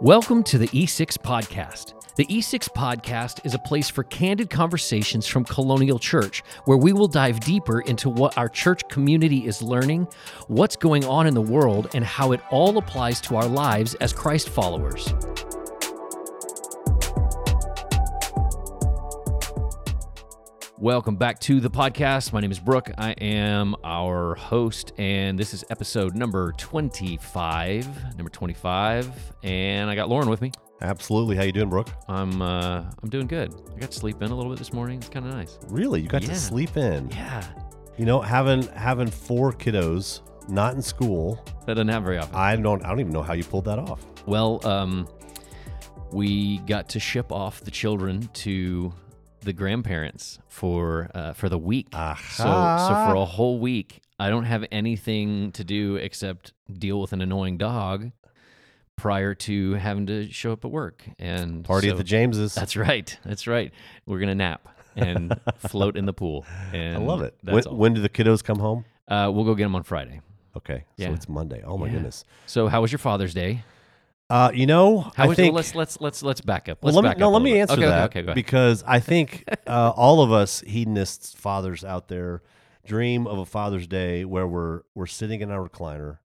Welcome to the E6 Podcast. The E6 Podcast is a place for candid conversations from Colonial Church, where we will dive deeper into what our church community is learning, what's going on in the world, and how it all applies to our lives as Christ followers. Welcome back to the podcast. My name is Brooke. I am our host, and this is episode number 25. Number 25. And I got Lauren with me. Absolutely. How you doing, Brooke? I'm uh I'm doing good. I got to sleep in a little bit this morning. It's kind of nice. Really? You got Yeah. to sleep in. Yeah. You know, having having four kiddos not in school, That doesn't happen very often. I don't I don't even know how you pulled that off. Well, um we got to ship off the children to the grandparents for uh, for the week. So so for a whole week, I don't have anything to do except deal with an annoying dog prior to having to show up at work and Party so- at the Jameses. That's right. That's right. We're gonna nap and float in the pool. And I love it. When, when do the kiddos come home? Uh, we'll go get them on Friday. Okay, Yeah. so it's Monday. Oh my Yeah. goodness. So, how was your Father's Day? Uh, you know, How I think. well, let's let's let's let's back up. Let's let me, back no, up let me answer okay, that Okay, okay, because I think uh, all of us hedonists, fathers out there, dream of a Father's Day where we're we're sitting in our recliner,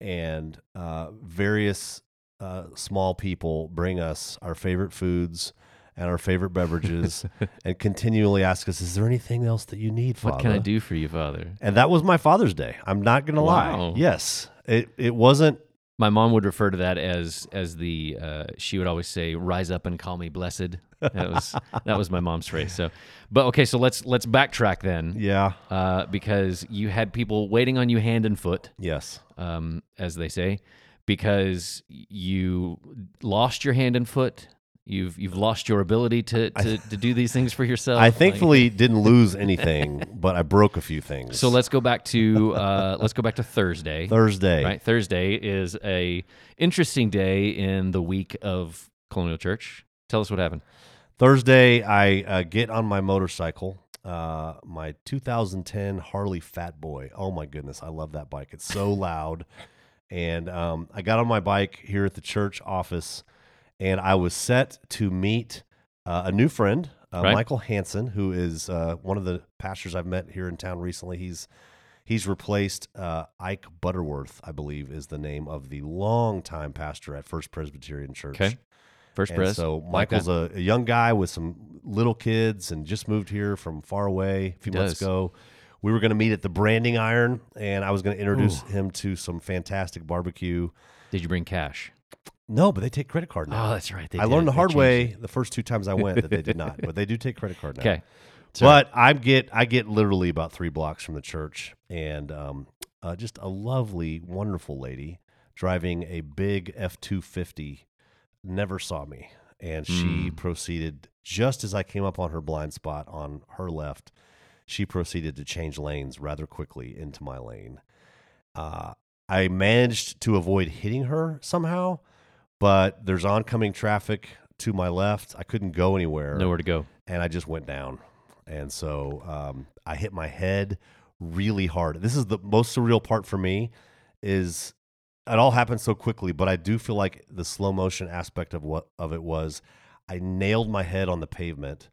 and uh, various uh, small people bring us our favorite foods and our favorite beverages, and continually ask us, "Is there anything else that you need, Father?" what can I do for you, Father? And that was my Father's Day. I'm not gonna Wow. lie. Yes, it it wasn't. My mom would refer to that as as the uh, she would always say, "Rise up and call me blessed." That was that was my mom's phrase. So, but okay, so let's let's backtrack then, Yeah. uh, because you had people waiting on you hand and foot. Yes. um, as they say, because you lost your hand and foot. You've you've lost your ability to to, to do these things for yourself. I Like- thankfully didn't lose anything, but I broke a few things. so let's go back to uh, let's go back to Thursday. Thursday. Right, Thursday is a interesting day in the week of Colonial Church. Tell us what happened. Thursday, I uh, get on my motorcycle, uh, my 2010 Harley Fat Boy. Oh my goodness, I love that bike. It's so loud. And um, I got on my bike here at the church office, and I was set to meet uh, a new friend, uh, Right. Michael Hansen, who is uh, one of the pastors I've met here in town recently. He's he's replaced uh, Ike Butterworth, I believe, is the name of the longtime pastor at First Presbyterian Church. Okay. First And press. so Michael's that. a, a young guy with some little kids and just moved here from far away a few He months does. ago. We were going to meet at the Branding Iron, and I was going to introduce Ooh. him to some fantastic barbecue. Did you bring cash? No, but they take credit card now. Oh, that's right. They I did. learned the They hard changed way the first two times I went that they did not, but they do take credit card now. Okay. But I get I get literally about three blocks from the church, and um, uh, just a lovely, wonderful lady driving a big F two fifty never saw me, and she Mm. proceeded just as I came up on her blind spot on her left. She proceeded to change lanes rather quickly into my lane. Uh, I managed to avoid hitting her somehow, but there's oncoming traffic to my left. I couldn't go anywhere Nowhere to go. and I just went down. And so um, I hit my head really hard. This is the most surreal part for me is it all happened so quickly, but I do feel like the slow motion aspect of what of it was I nailed my head on the pavement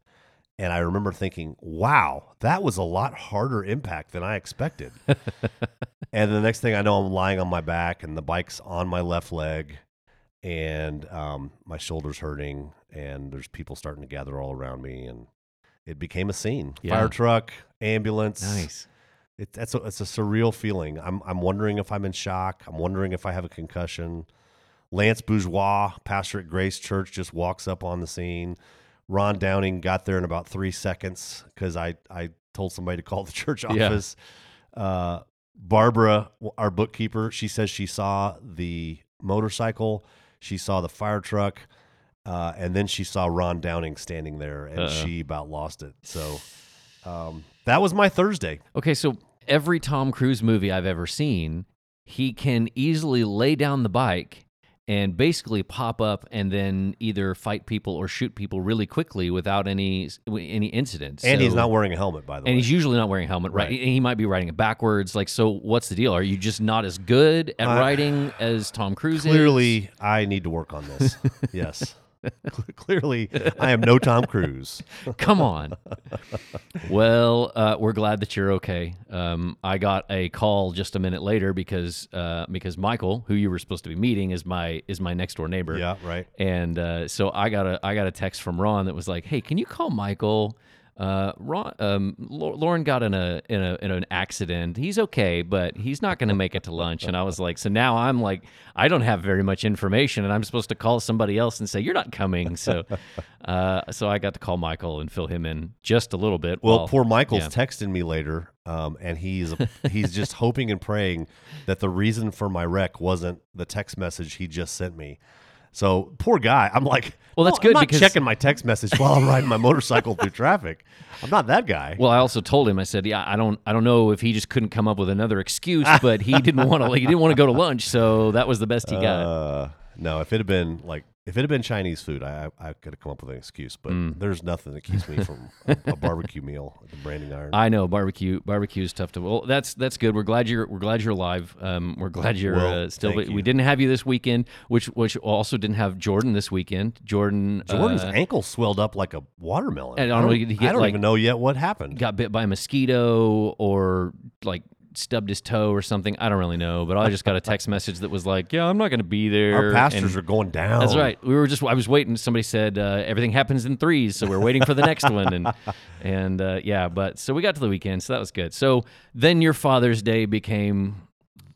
and I remember thinking, "Wow, that was a lot harder impact than I expected." and the next thing I know, I'm lying on my back and the bike's on my left leg and um, my shoulders hurting and there's people starting to gather all around me and it became a scene. Yeah. fire truck ambulance. Nice. it, that's a, it's a surreal feeling. I'm, I'm wondering if i'm in shock. I'm wondering if i have a concussion. Lance bourgeois pastor at grace church just walks up on the scene. Ron downing got there in about three seconds because I, I told somebody to call the church Yeah. office. Uh, barbara our bookkeeper she says she saw the motorcycle she saw the fire truck uh, and then she saw Ron Downing standing there, and Uh-oh. she about lost it. So um, that was my Thursday. Okay, so every Tom Cruise movie I've ever seen, he can easily lay down the bike and basically pop up and then either fight people or shoot people really quickly without any any incidents. And he's not wearing a helmet, by the and way. And he's usually not wearing a helmet, right? Right. He might be riding it backwards. Like, so what's the deal? Are you just not as good at Uh, riding as Tom Cruise is? Clearly, I need to work on this. yes. Clearly, I am no Tom Cruise. Come on. well, uh, we're glad that you're okay. Um, I got a call just a minute later because uh, because Michael, who you were supposed to be meeting, is my is my next door neighbor. Yeah, right. And uh, so I got a I got a text from Ron that was like, "Hey, can you call Michael? Uh, Ron, um, Lauren got in a in a in an accident. He's okay, but he's not going to make it to lunch." And I was like, "So now I'm like, I don't have very much information, and I'm supposed to call somebody else and say you're not coming." So, uh, so I got to call Michael and fill him in just a little bit. Well, while- poor Michael's yeah. texting me later, um, and he's he's just hoping and praying that the reason for my wreck wasn't the text message he just sent me. So poor guy. I'm like, Well, that's "No, good I'm because- checking my text message while I'm riding my motorcycle through traffic. I'm not that guy. Well, I also told him. I said, "Yeah, I don't, I don't know if he just couldn't come up with another excuse, but he didn't want to, he didn't want to go to lunch, so that was the best he got." Uh, no, if it had been like if it had been Chinese food, I I, I could have come up with an excuse. But Mm. there's nothing that keeps me from a, a barbecue meal at the Branding Iron. I know barbecue. Barbecue is tough to. Well, that's that's good. We're glad you're we're glad you're alive. Um, we're glad you're Well, uh, still. thank We didn't have you this weekend, which which also didn't have Jordan this weekend. Jordan Jordan's uh, ankle swelled up like a watermelon. And I I don't don't, he get, I don't like- even know yet what happened. got bit by a mosquito or like stubbed his toe or something. I don't really know, but I just got a text message that was like, "Yeah, I'm not going to be there." Our pastors and- are going down. That's right. We were just. I was waiting. Somebody said uh, everything happens in threes, so we're waiting for the next one. And and uh, yeah, but so we got to the weekend, so that was good. So then your Father's Day became.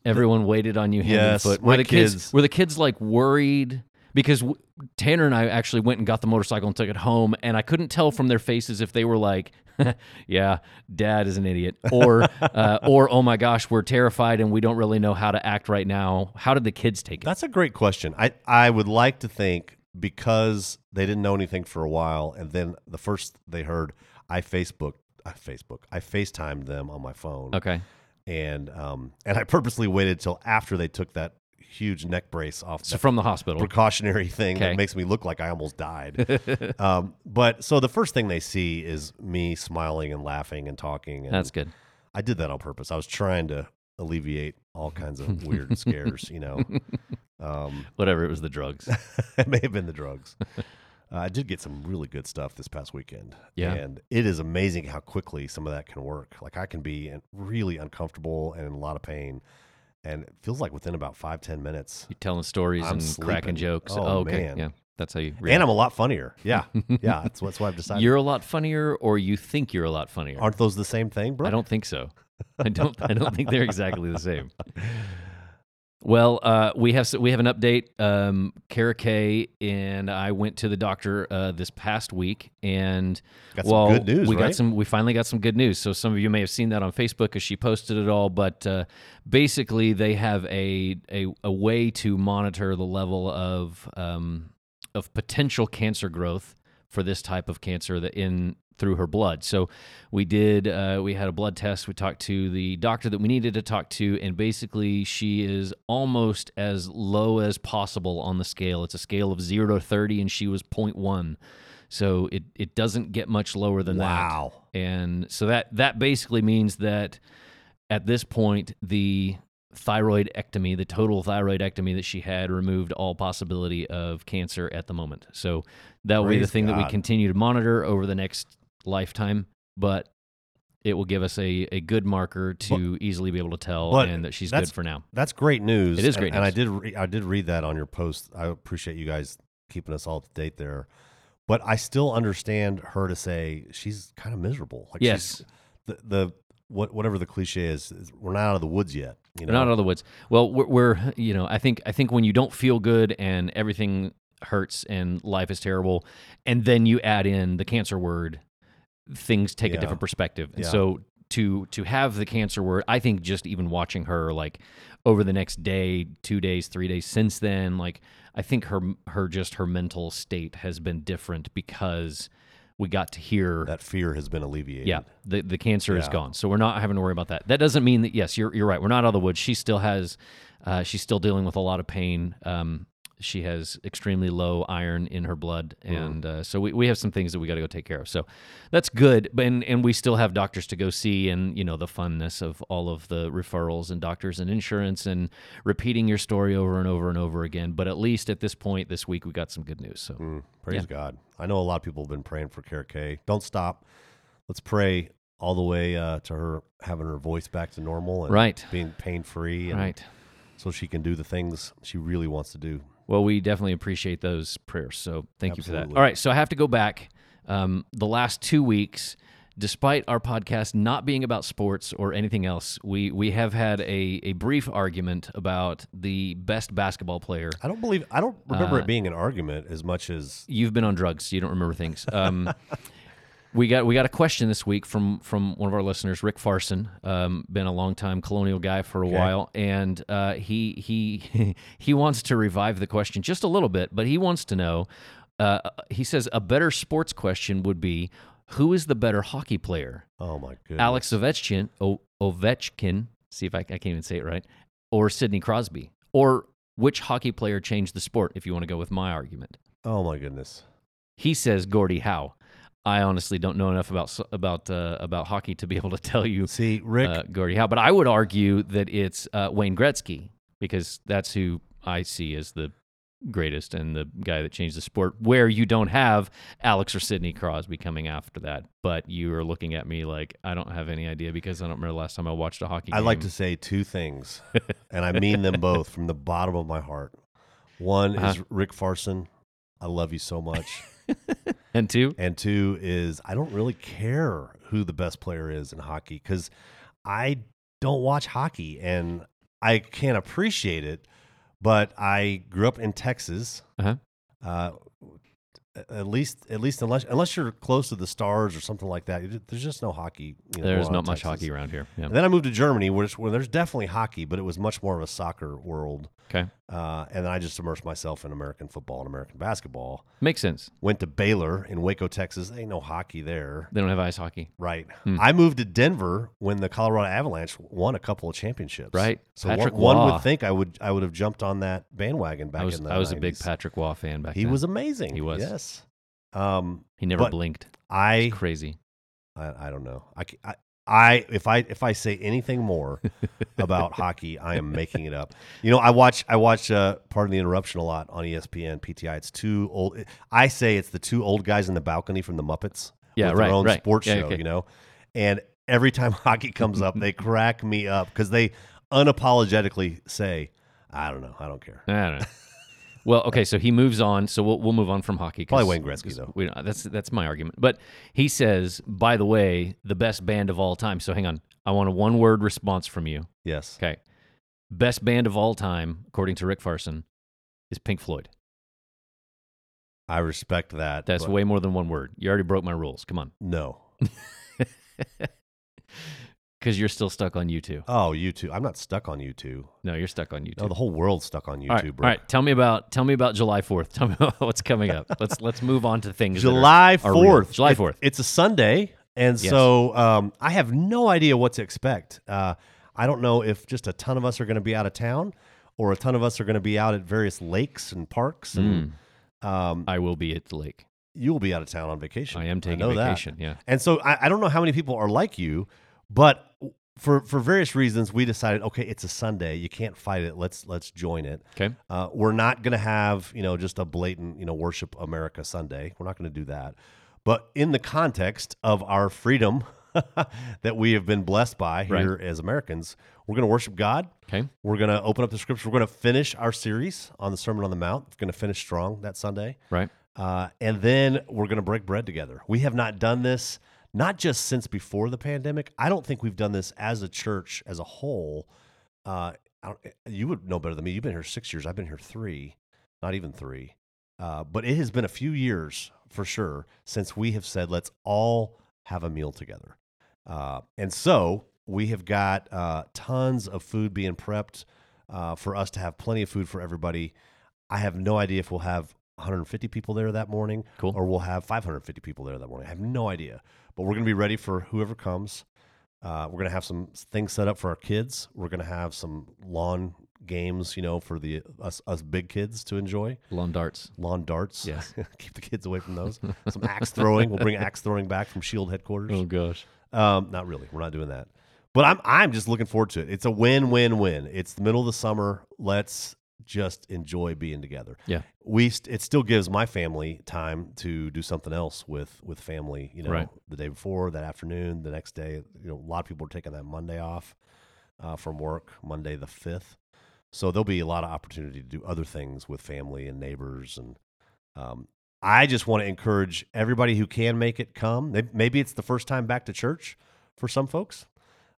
Everyone waited on you hand Yes, and foot. Were the kids, kids- were the kids like worried because w- Tanner and I actually went and got the motorcycle and took it home, and I couldn't tell from their faces if they were like, "Yeah, Dad is an idiot," or uh, or "Oh my gosh, we're terrified and we don't really know how to act right now." How did the kids take it? That's a great question. I I would like to think because they didn't know anything for a while, and then the first they heard, I Facebook, I Facebook, I FaceTimed them on my phone, Okay. and um and I purposely waited till after they took that huge neck brace off. So from the hospital. precautionary thing Okay. that makes me look like I almost died. um, but so the first thing they see is me smiling and laughing and talking. And That's good. I did that on purpose. I was trying to alleviate all kinds of weird scares, you know. Um, Whatever, it was the drugs. it may have been the drugs. Uh, I did get some really good stuff this past weekend. Yeah. And it is amazing how quickly some of that can work. Like I can be really uncomfortable and in a lot of pain. And it feels like within about five, ten minutes. You're telling stories I'm and cracking jokes. Oh, oh, okay. man. Yeah. That's how you And react. I'm a lot funnier. Yeah. yeah. That's, that's why I've decided. You're a lot funnier or you think you're a lot funnier. Aren't those the same thing, bro? I don't think so. I don't I don't think they're exactly the same. Well, uh, we have we have an update. Um, Kara Kay and I went to the doctor uh, this past week, and Got some well, good news, we got some. We finally got some good news. So some of you may have seen that on Facebook because she posted it all. But uh, basically, they have a, a a way to monitor the level of um, of potential cancer growth for this type of cancer that in through her blood. So we did uh, we had a blood test. We talked to the doctor that we needed to talk to, and basically she is almost as low as possible on the scale. It's a scale of zero to thirty, and she was 0.1. So it it doesn't get much lower than Wow. that. Wow. And so that that basically means that at this point the thyroidectomy, the total thyroidectomy that she had, removed all possibility of cancer at the moment. So that will be the Praise thing that we continue to monitor over the next lifetime, but it will give us a, a good marker to easily be able to tell and that she's good for now. That's great news. It is and- great And, I did re- I did read that on your post. I appreciate you guys keeping us all up to date there. But I still understand her to say she's kind of miserable. Like Yes. she's, the the what whatever the cliche is, is we're not out of the woods yet. You know, We're not out of the woods. Well, we're, we're you know I think I think when you don't feel good and everything hurts and life is terrible, and then you add in the cancer word, things take a different perspective. And Yeah. so to to have the cancer word, I think just even watching her like over the next day, two days, three days since then, like I think her her just her mental state has been different because we got to hear that fear has been alleviated. yeah, the the cancer is gone, so we're not having to worry about that. That doesn't mean that yes, you're you're right. We're not out of the woods. She still has, uh, she's still dealing with a lot of pain. Um, she has extremely low iron in her blood, Mm. and uh, so we, we have some things that we got to go take care of. So that's good. But and, and we still have doctors to go see, and you know the funness of all of the referrals and doctors and insurance and repeating your story over and over and over again. But at least at this point this week we got some good news. So Mm, praise God. I know a lot of people have been praying for Kara Kay. Don't stop. Let's pray all the way uh, to her having her voice back to normal and Right. being pain free, right. so she can do the things she really wants to do. Well, we definitely appreciate those prayers. So thank you for that. All right. So I have to go back. Um, the last two weeks, despite our podcast not being about sports or anything else, we, we have had a, a brief argument about the best basketball player. I don't believe I don't remember Uh, it being an argument as much as You've been on drugs, so you don't remember things. Um, we got we got a question this week from from one of our listeners, Rick Farson, um, been a long time colonial guy for a while, and uh, he he he wants to revive the question just a little bit, but he wants to know. Uh, he says a better sports question would be, who is the better hockey player, oh my goodness, Alex Ovechkin, o- Ovechkin? See if I, I can't even say it right, or Sidney Crosby, or which hockey player changed the sport? If you want to go with my argument. Oh my goodness. He says Gordie Howe. I honestly don't know enough about about uh, about hockey to be able to tell you See, Rick, uh, Gordie Howe, but I would argue that it's uh, Wayne Gretzky because that's who I see as the greatest and the guy that changed the sport. Where you don't have Alex or Sidney Crosby coming after that, but you are looking at me like I don't have any idea because I don't remember the last time I watched a hockey. I'd like to say two things, and I mean them both from the bottom of my heart. One Uh-huh. is Rick Farson. I love you so much. and two. And two is I don't really care who the best player is in hockey because I don't watch hockey and I can't appreciate it. But I grew up in Texas. Uh-huh. Uh, at least, at least unless unless you're close to the stars or something like that, there's just no hockey. You know, There's not much Texas. hockey around here. Yeah. And then I moved to Germany, it's- where there's definitely hockey, but it was much more of a soccer world. Okay, Uh, and then I just immersed myself in American football and American basketball. makes sense. Went to Baylor in Waco, Texas. Ain't no hockey there. They don't have ice hockey. Right. Hmm. I moved to Denver when the Colorado Avalanche won a couple of championships. Right. So Patrick one, one would think I would I would have jumped on that bandwagon back I was in the I was a big Patrick Roy fan back He then. was amazing. He was. Yes. Um, He never blinked. I, crazy. I I don't know. I, I I if I if I say anything more about hockey, I am making it up. You know, I watch I watch uh, Pardon the Interruption a lot on ESPN PTI. It's two old. I say it's the two old guys in the balcony from the Muppets. Yeah, with right, Their own right. sports Yeah, show, okay. you know, and every time hockey comes up, they crack me up because they unapologetically say, "I don't know, I don't care." I don't know. Well, okay, so he moves on. So we'll we'll move on from hockey. Probably Wayne Gretzky, though. We, that's that's my argument. But he says, by the way, the best band of all time. So hang on, I want a one word response from you. Yes, Okay, best band of all time, according to Rick Farson, is Pink Floyd. I respect that. That's way more than one word. You already broke my rules. Come on, no. because you're still stuck on you two. Oh, you two. I'm not stuck on U2. No, you're stuck on U2. No, the whole world's stuck on you all right, two, bro. right. Tell me about tell me about July Fourth. Tell me about what's coming up. let's let's move on to things. that are- July are real. fourth. July 4th. It's a Sunday, and Yes. so um, I have no idea what to expect. Uh, I don't know if just a ton of us are going to be out of town, or a ton of us are going to be out at various lakes and parks, and um, I will be at the lake. you will be out of town on vacation. I am taking know that. vacation. Yeah. And so I, I don't know how many people are like you, but for for various reasons, we decided, okay, it's a Sunday. You can't fight it. Let's let's join it. Okay. Uh, we're not going to have you know just a blatant you know worship America Sunday. We're not going to do that. But in the context of our freedom that we have been blessed by here as Americans, we're going to worship God. Okay. We're going to open up the scripture. We're going to finish our series on the Sermon on the Mount. We're going to finish strong that Sunday. Right. Uh, and then we're going to break bread together. We have not done this, not just since before the pandemic. I don't think we've done this as a church as a whole. Uh, don't, you would know better than me. You've been here six years. I've been here three, not even three. Uh, but it has been a few years for sure since we have said, let's all have a meal together. Uh, and so we have got uh, tons of food being prepped uh, for us to have plenty of food for everybody. I have no idea if we'll have 150 people there that morning Cool. or we'll have 550 people there that morning. I have no idea. But we're going to be ready for whoever comes. Uh, we're going to have some things set up for our kids. We're going to have some lawn games, you know, for the us us big kids to enjoy. Lawn darts. Lawn darts. Yes. Keep the kids away from those. Some axe throwing. We'll bring axe throwing back from Shield headquarters. Oh gosh. Um, not really. We're not doing that. But I'm I'm just looking forward to it. It's a win win win. It's the middle of the summer. Let's just enjoy being together. Yeah. We st- it still gives my family time to do something else with with family, you know, Right. the day before, that afternoon, the next day. You know, a lot of people are taking that Monday off uh, from work, Monday the 5th. So there'll be a lot of opportunity to do other things with family and neighbors and um, I just want to encourage everybody who can make it come. Maybe it's the first time back to church for some folks.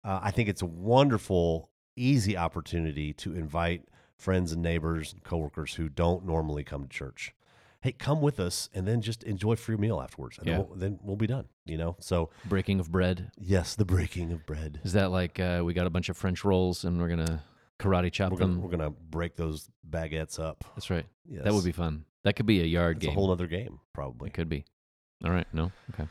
Uh, I think it's a wonderful, easy opportunity to invite friends and neighbors and coworkers who don't normally come to church. Hey, come with us and then just enjoy a free meal afterwards. And Yeah. then, we'll, then we'll be done, you know? So, Breaking of bread. yes, the breaking of bread. Is that like uh, we got a bunch of French rolls and we're gonna karate chop We're them? gonna, we're gonna break those baguettes up. That's right. Yes. That would be fun. That could be a yard game. It's a whole other game, probably. It could be. All right. No. Okay.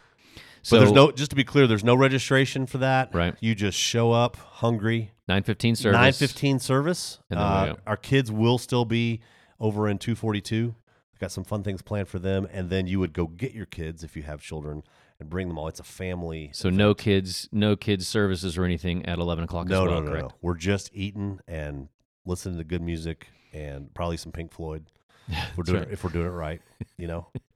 But there's no, just to be clear, there's no registration for that. Right. You just show up hungry, nine fifteen service. Nine fifteen service. And then Uh, our kids will still be over in two forty two. Got some fun things planned for them, and then you would go get your kids if you have children and bring them all. It's a family. So no kids, no kids services or anything at eleven o'clock. no, as well, no, no, correct? no. We're just eating and listening to good music and probably some Pink Floyd. If we're doing right. it, if we're doing it right, you know,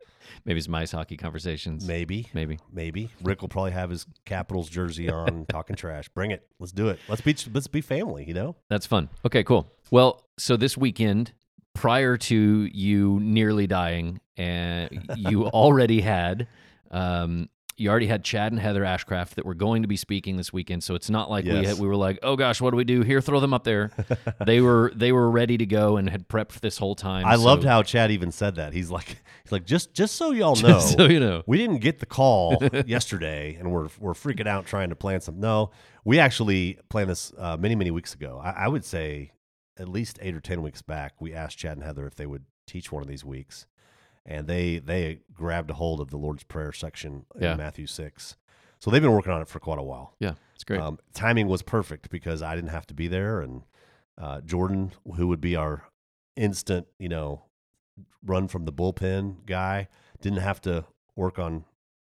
Maybe it's mice hockey conversations. maybe, Maybe. maybe Rick will probably have his Capitals jersey on, talking trash. Bring it. Let's do it. Let's be let's be family. You know. That's fun. Okay, cool. Well, so this weekend, prior to you nearly dying, and you already had, um, you already had Chad and Heather Ashcraft that were going to be speaking this weekend. So it's not like we had, we were like, oh gosh, what do we do here? Throw them up there. they were they were ready to go and had prepped this whole time. I so- loved how Chad even said that. He's like, he's like, just just so y'all know, Just so you know. we didn't get the call yesterday, and we're we're freaking out trying to plan some. No, we actually planned this uh, many many weeks ago. I, I would say at least eight or ten weeks back. We asked Chad and Heather if they would teach one of these weeks, and they they grabbed a hold of the Lord's Prayer section in Yeah. Matthew six. So they've been working on it for quite a while. Yeah, it's great. Um, timing was perfect because I didn't have to be there, and uh, Jordan, who would be our instant, you know, run from the bullpen guy, didn't have to work on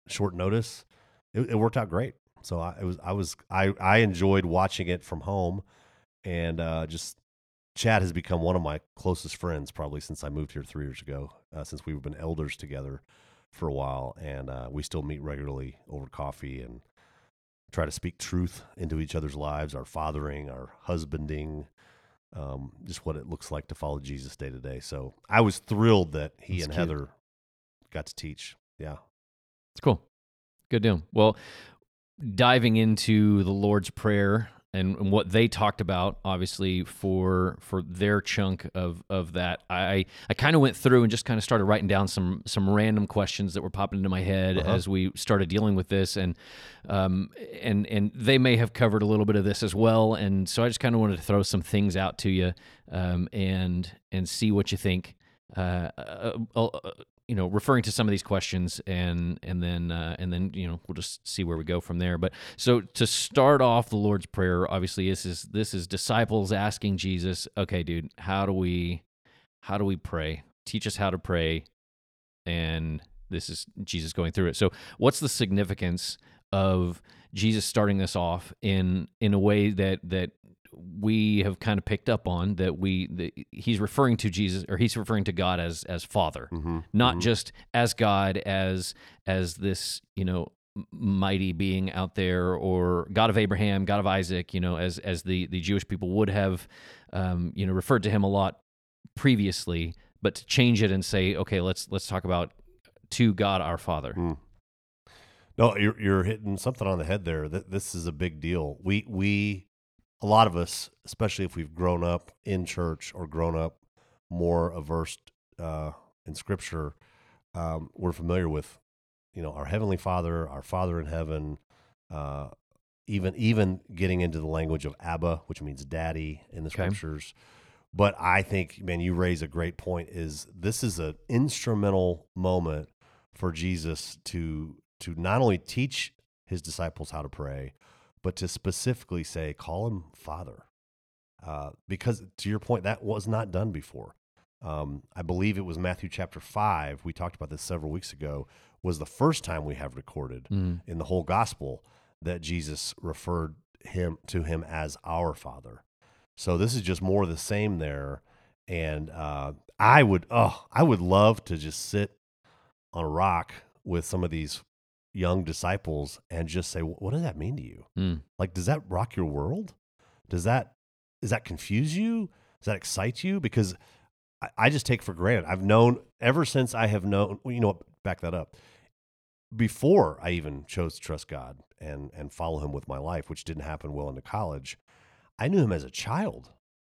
short notice. It, it worked out great. So I it was I was I I enjoyed watching it from home, and uh, just Chad has become one of my closest friends probably since I moved here three years ago. Uh, since we've been elders together for a while, and uh, we still meet regularly over coffee and try to speak truth into each other's lives, our fathering, our husbanding, um, just what it looks like to follow Jesus day to day. So I was thrilled that he That's and cute. Heather got to teach. Yeah. It's cool. Good deal. Well, diving into the Lord's Prayer and, and what they talked about, obviously for for their chunk of of that, I I kind of went through and just kind of started writing down some some random questions that were popping into my head Uh-huh. as we started dealing with this, and um and and they may have covered a little bit of this as well, and so I just kind of wanted to throw some things out to you, um and and see what you think. Uh, uh, uh, uh, you know, referring to some of these questions, and and then uh, and then you know we'll just see where we go from there. But so to start off the Lord's Prayer, obviously this is this is disciples asking Jesus, okay, dude, how do we how do we pray? Teach us how to pray, and this is Jesus going through it. So, what's the significance of Jesus starting this off in in a way that that we have kind of picked up on that we that he's referring to Jesus or he's referring to God as as Father, Mm-hmm. not just as God as as this you know mighty being out there or God of Abraham, God of Isaac, you know, as as the the Jewish people would have um, you know referred to him a lot previously, but to change it and say, okay, let's let's talk about to God our Father. Mm. No, you're you're hitting something on the head there. That this is a big deal. We we a lot of us, especially if we've grown up in church or grown up more averse uh, in Scripture, um, we're familiar with you know our heavenly Father, our Father in heaven. Uh, even even getting into the language of Abba, which means daddy in the Okay. scriptures. But I think, man, you raise a great point. Is this is an instrumental moment for Jesus to to not only teach his disciples how to pray, but to specifically say, call him Father. uh, because to your point, that was not done before. Um, I believe it was Matthew chapter five. We talked about this several weeks ago. Was the first time we have recorded Mm. in the whole gospel that Jesus referred him to him as our Father. So this is just more of the same there. And uh, I would, oh, I would love to just sit on a rock with some of these young disciples and just say, what does that mean to you? Mm. Like, does that rock your world? Does that does that confuse you? Does that excite you? Because I, I just take for granted. I've known ever since I have known. Well, you know, what, back that up. Before I even chose to trust God and and follow Him with my life, which didn't happen well into college, I knew Him as a child,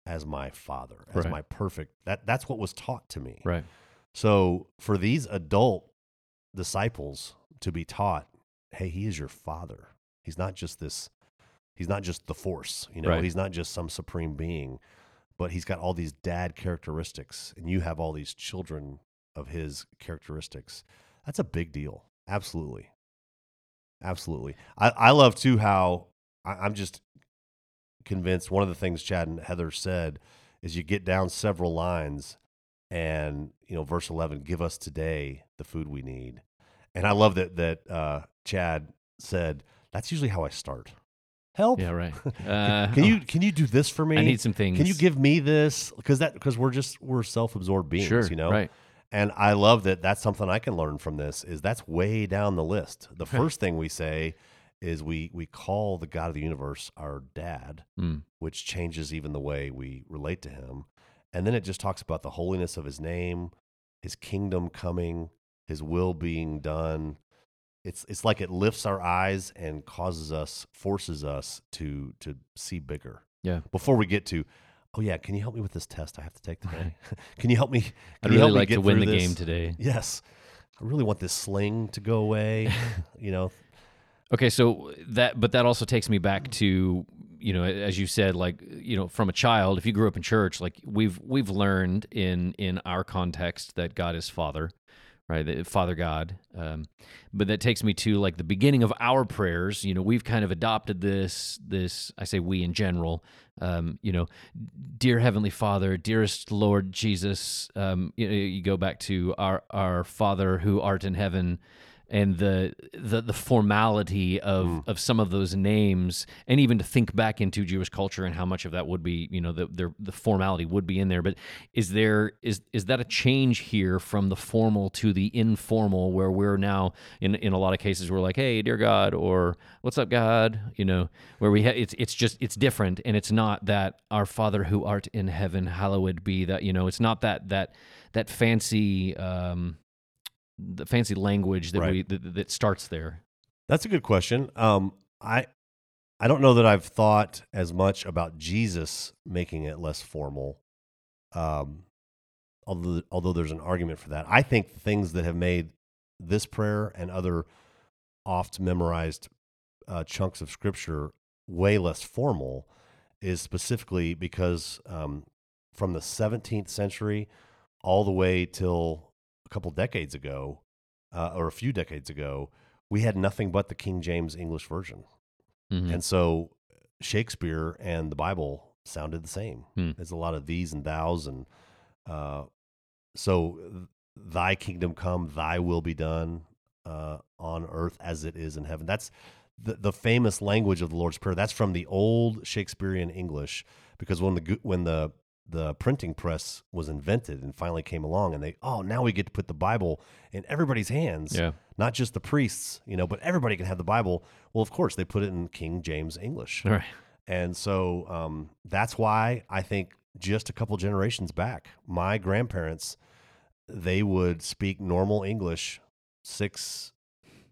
as my Father, as Right. my perfect. That that's what was taught to me. Right. So for these adult disciples to be taught, hey, he is your father. He's not just this he's not just the force, you know, Right. he's not just some supreme being, but he's got all these dad characteristics and you have all these children of his characteristics. That's a big deal. Absolutely. Absolutely. I, I love too how I, I'm just convinced one of the things Chad and Heather said is you get down several lines and you know verse 11 give us today the food we need and i love that that uh chad said that's usually how i start help Yeah. Right. Uh, can you can you do this for me I need some things. can you give me this because that because we're just we're self-absorbed beings Sure. you know Right. and i love that that's something i can learn from this is that's way down the list the first thing we say is we we call the god of the universe our dad Mm. which changes even the way we relate to him. And then it just talks about the holiness of his name, his kingdom coming, his will being done. It's it's like it lifts our eyes and causes us, forces us to to see bigger. Yeah. Before we get to, oh yeah, can you help me with this test I have to take today? can you help me? Can I'd you really help me like to win the this? game today. Yes, I really want this sling to go away. you know, Okay, so that, but that also takes me back to, you know, as you said, like, you know, from a child, if you grew up in church, like we've we've learned in in our context that God is Father, right? Father God. Um, but that takes me to like the beginning of our prayers. You know, we've kind of adopted this this. I say we in general. Um, you know, dear Heavenly Father, dearest Lord Jesus. Um, you know, you go back to our our Father who art in heaven and the the the formality of of some of those names, and even to think back into Jewish culture and how much of that would be, you know, the the, the formality would be in there. But is there is is that a change here from the formal to the informal, where we're now in in a lot of cases we're like, hey, dear God, or what's up, God, you know, where we ha- it's it's just it's different, and it's not that our Father who art in heaven, hallowed be that, you know, it's not that that that fancy. Um, the fancy language that Right. we that, that starts there. That's a good question. Um, I I don't know that I've thought as much about Jesus making it less formal. Um, although although there's an argument for that, I think things that have made this prayer and other oft memorized uh, chunks of scripture way less formal is specifically because um, from the 17th century all the way till a couple decades ago, uh, or a few decades ago, we had nothing but the King James English version. Mhm. And so Shakespeare and the Bible sounded the same. Hmm. There's a lot of these and thous. And uh, so, thy kingdom come, thy will be done uh, on earth as it is in heaven. That's the, the famous language of the Lord's Prayer. That's from the old Shakespearean English because when the, when the, the printing press was invented and finally came along and they, oh, now we get to put the Bible in everybody's hands yeah, not just the priests, you know, but everybody can have the Bible. Well, of course, they put it in King James English. all right. And so um, that's why I think just a couple generations back, my grandparents, they would speak normal English six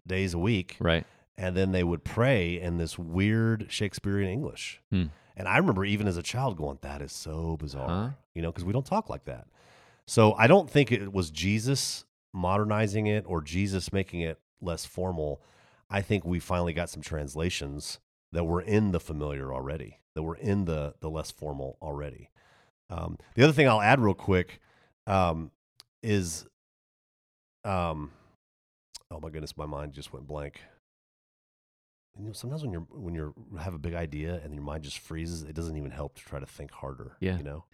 days a week, Right. and then they would pray in this weird Shakespearean English. Hmm. And I remember even as a child going, that is so bizarre, Huh? you know, because we don't talk like that. So I don't think it was Jesus modernizing it or Jesus making it less formal. I think we finally got some translations that were in the familiar already, that were in the the less formal already. Um, the other thing I'll add real quick um, is, um, oh my goodness, my mind just went blank. You know, sometimes when you're when you're have a big idea and your mind just freezes, it doesn't even help to try to think harder. Yeah. you know.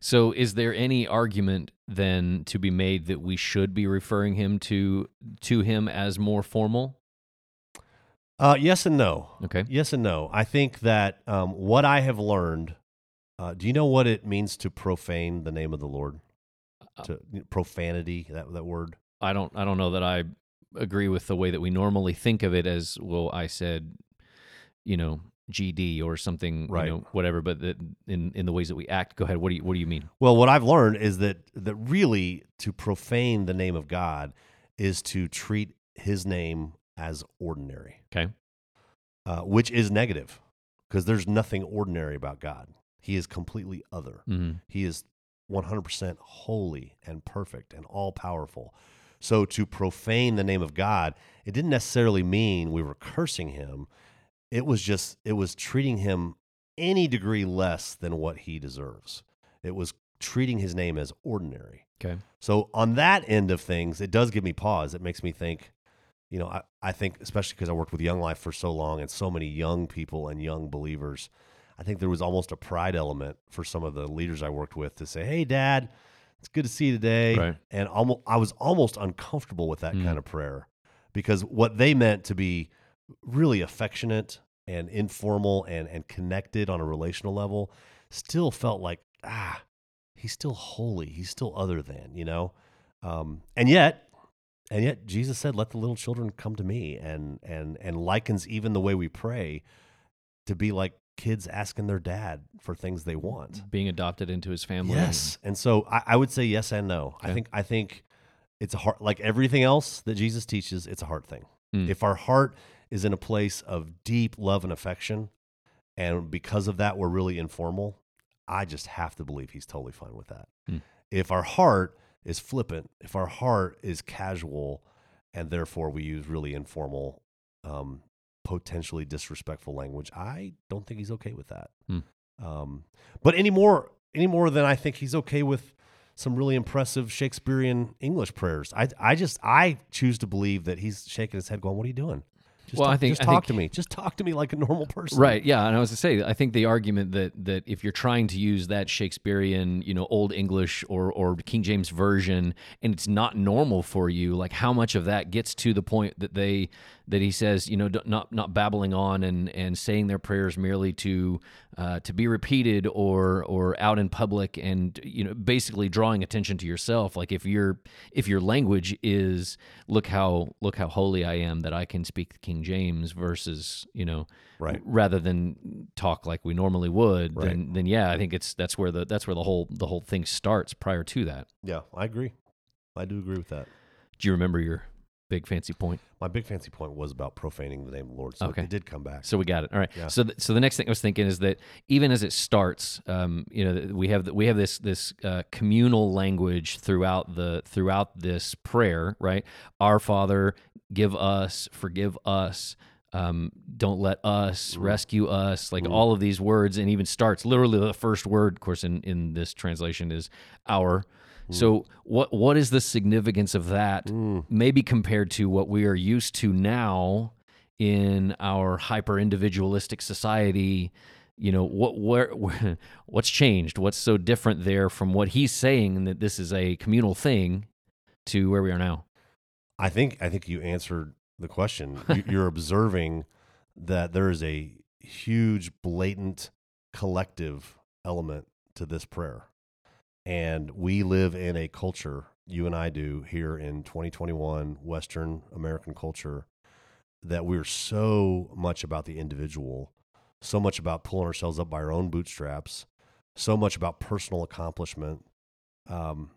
So, is there any argument then to be made that we should be referring him to to him as more formal? Uh, yes and no. Okay. Yes and no. I think that um, what I have learned. Uh, do you know what it means to profane the name of the Lord? Uh, To profanity that that word. I don't I don't know that I agree with the way that we normally think of it as well I said you know GD or something Right. you know whatever but that in in the ways that we act go ahead what do you what do you mean Well, what I've learned is that that really to profane the name of God is to treat His name as ordinary, okay uh, which is negative because there's nothing ordinary about God. He is completely other. hmm He is 100% holy and perfect and all powerful. So to profane the name of God, it didn't necessarily mean we were cursing him. It was just, it was treating him any degree less than what he deserves. It was treating his name as ordinary. okay So on that end of things, it does give me pause. It makes me think, you know, I, I think, especially because I worked with Young Life for so long and so many young people and young believers, I think there was almost a pride element for some of the leaders I worked with to say, hey, dad, it's good to see you today. Right. And almost, I was almost uncomfortable with that Mm. kind of prayer because what they meant to be really affectionate and informal and, and connected on a relational level still felt like, ah, he's still holy. He's still other than, you know? Um, and yet, and yet Jesus said, let the little children come to me and, and, and likens even the way we pray to be like kids asking their dad for things they want. being adopted into his family Yes. And so I, I would say yes and no. I think, I think it's a heart, like everything else that Jesus teaches, it's a heart thing. Mm. If our heart is in a place of deep love and affection, and because of that, we're really informal, I just have to believe he's totally fine with that. Mm. If our heart is flippant, if our heart is casual, and therefore we use really informal, um, potentially disrespectful language, I don't think he's okay with that. Mm. Um, but any more, any more than I think he's okay with some really impressive Shakespearean English prayers. I, I just, I choose to believe that he's shaking his head, going, "What are you doing?" Just Well, talk, I think- just I talk think- to me. Just talk to me like a normal person. Right, yeah, and I was to say, I think the argument that that if you're trying to use that Shakespearean, you know, Old English or or King James version, and it's not normal for you, like how much of that gets to the point that they that he says, you know, not not babbling on and and saying their prayers merely to uh, to be repeated or or out in public, and you know, basically drawing attention to yourself. Like if your if your language is look how look how holy I am that I can speak the King James versus you know Right. rather than talk like we normally would Right. then then yeah i think it's that's where the that's where the whole the whole thing starts prior to that Yeah, I agree. I do agree with that. do you remember your big fancy point My big fancy point was about profaning the name of the Lord. So Okay. it did come back. so we got it all right Yeah. so th- so the next thing i was thinking is that even as it starts um you know we have we have this this uh, communal language throughout the throughout this prayer right our father give us forgive us um, don't let us Mm. rescue us like Mm. all of these words and even starts literally the first word of course in, in this translation is our so what what is the significance of that Mm. maybe compared to what we are used to now in our hyper individualistic society you know what where, where what's changed what's so different there from what he's saying that this is a communal thing to where we are now I think I think you answered the question. You're observing that there is a huge, blatant, collective element to this prayer, and we live in a culture. You and I do here in 2021 Western American culture that we're so much about the individual, so much about pulling ourselves up by our own bootstraps, so much about personal accomplishment. Um,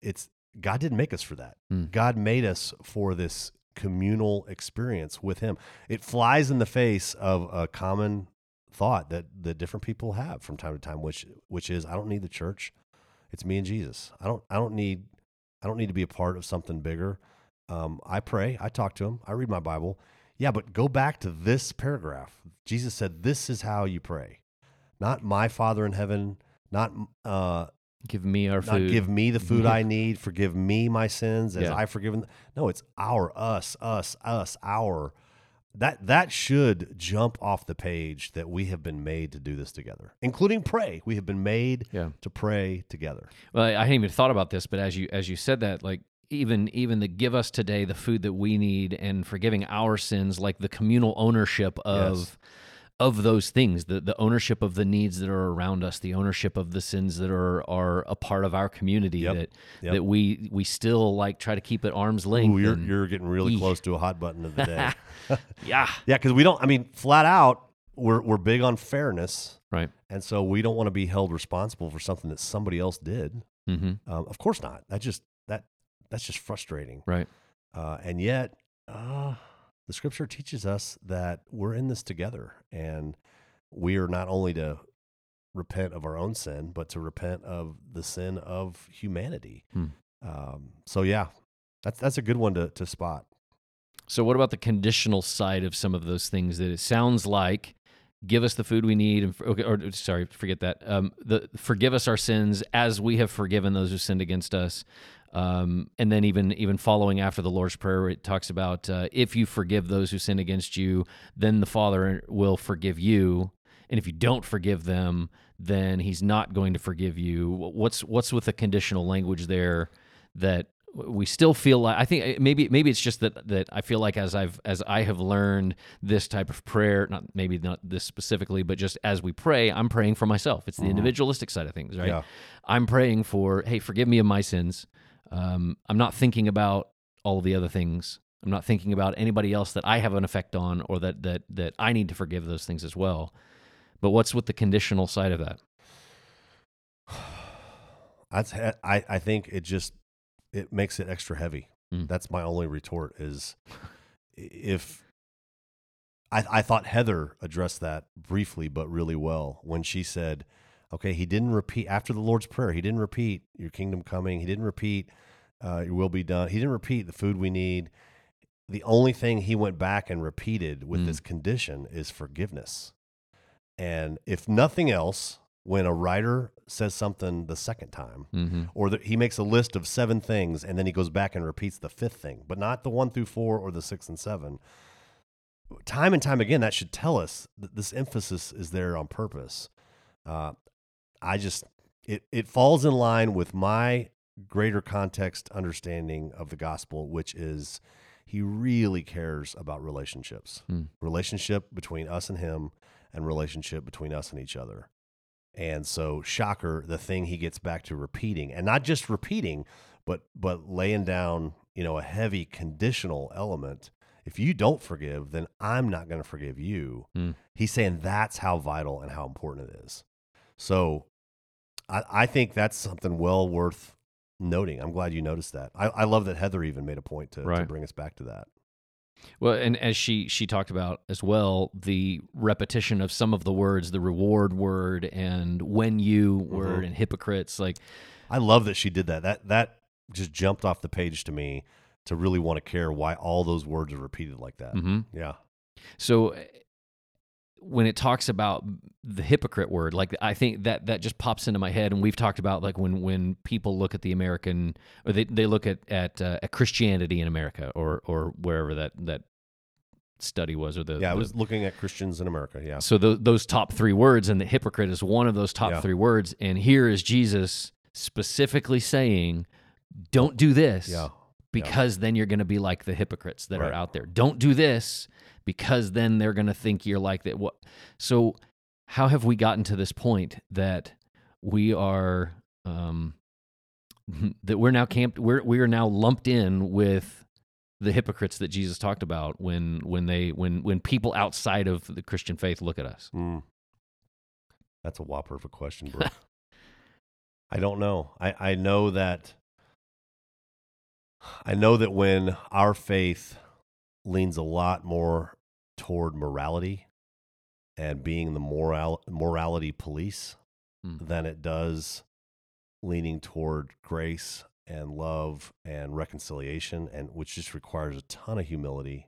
it's God didn't make us for that. Mm. God made us for this communal experience with Him. It flies in the face of a common thought that that different people have from time to time, which which is I don't need the church. It's me and Jesus. I don't I don't need I don't need to be a part of something bigger. Um, I pray. I talk to Him. I read my Bible. Yeah, but go back to this paragraph. Jesus said, "This is how you pray, not my Father in heaven." Not uh, give me our not food give me the food I need, forgive me my sins as Yeah. I've forgiven. No, it's our, us, us, us, our. That that should jump off the page that we have been made to do this together, including pray. We have been made Yeah. to pray together. Well, I hadn't even thought about this, but as you as you said that, like even even the give us today the food that we need and forgiving our sins, like the communal ownership of Yes. Of those things, the the ownership of the needs that are around us, the ownership of the sins that are are a part of our community Yep. that Yep. that we we still like try to keep at arm's length. Ooh, you're you're getting really close to a hot button of the day. yeah, yeah, because we don't. I mean, flat out, we're we're big on fairness, right. and so we don't want to be held responsible for something that somebody else did. Mm-hmm. Um, of course not. That just that that's just frustrating. Right. Uh, and yet, uh, the scripture teaches us that we're in this together, and we are not only to repent of our own sin, but to repent of the sin of humanity. Hmm. Um, so yeah, that's that's a good one to to spot. So, what about the conditional side of some of those things that it sounds like? Give us the food we need, and okay, or sorry, forget that. Um, the forgive us our sins as we have forgiven those who sinned against us. Um, and then even even following after the Lord's prayer, it talks about uh, if you forgive those who sin against you, then the Father will forgive you. And if you don't forgive them, then He's not going to forgive you. What's what's with the conditional language there that we still feel like I think maybe maybe it's just that that I feel like as I've as I have learned this type of prayer, not maybe not this specifically, but just as we pray, I'm praying for myself. It's the individualistic side of things, right? Yeah. I'm praying for, hey, forgive me of my sins. Um, I'm not thinking about all the other things. I'm not thinking about anybody else that I have an effect on or that that that I need to forgive those things as well. But what's with the conditional side of that? That's I I think it just it makes it extra heavy. Mm. That's my only retort is if I I thought Heather addressed that briefly but really well when she said, okay, he didn't repeat after the Lord's prayer. He didn't repeat your kingdom coming. He didn't repeat uh, your will be done. He didn't repeat the food we need. The only thing he went back and repeated with Mm. this condition is forgiveness. And if nothing else, when a writer says something the second time, Mm-hmm. or that he makes a list of seven things and then he goes back and repeats the fifth thing, but not the one through four or the six and seven. Time and time again, that should tell us that this emphasis is there on purpose. Uh, I just it it falls in line with my greater context understanding of the gospel, which is he really cares about relationships, Hmm. relationship between us and him, and relationship between us and each other. And so, shocker, the thing he gets back to repeating, and not just repeating, but but laying down, you know, a heavy conditional element. If you don't forgive, then I'm not going to forgive you. Mm. He's saying that's how vital and how important it is. So, I, I think that's something well worth noting. I'm glad you noticed that. I, I love that Heather even made a point to, to bring us back to that. Well, and as she she talked about as well, the repetition of some of the words, the reward word and when you word Mhm. and hypocrites, like I love that she did that. That that just jumped off the page to me to really want to care why all those words are repeated like that. mhm. Yeah. So when it talks about the hypocrite word, like I think that that just pops into my head, and we've talked about like when when people look at the American or they, they look at at, uh, at Christianity in America or or wherever that that study was or the Yeah, I the- was looking at Christians in America. Yeah. so tho- those top three words, and the hypocrite is one of those top Yeah. three words. And here is Jesus specifically saying, "Don't do this, Yeah. because then you're going to be like the hypocrites that Right. are out there. Don't do this because then they're going to think you're like that." What? So, how have we gotten to this point that we are um, that we're now camped? We're we are now lumped in with the hypocrites that Jesus talked about when when they when when people outside of the Christian faith look at us. Mm. That's a whopper of a question, bro. I don't know. I, I know that I know that when our faith leans a lot more toward morality and being the moral morality police Hmm. than it does leaning toward grace and love and reconciliation and which just requires a ton of humility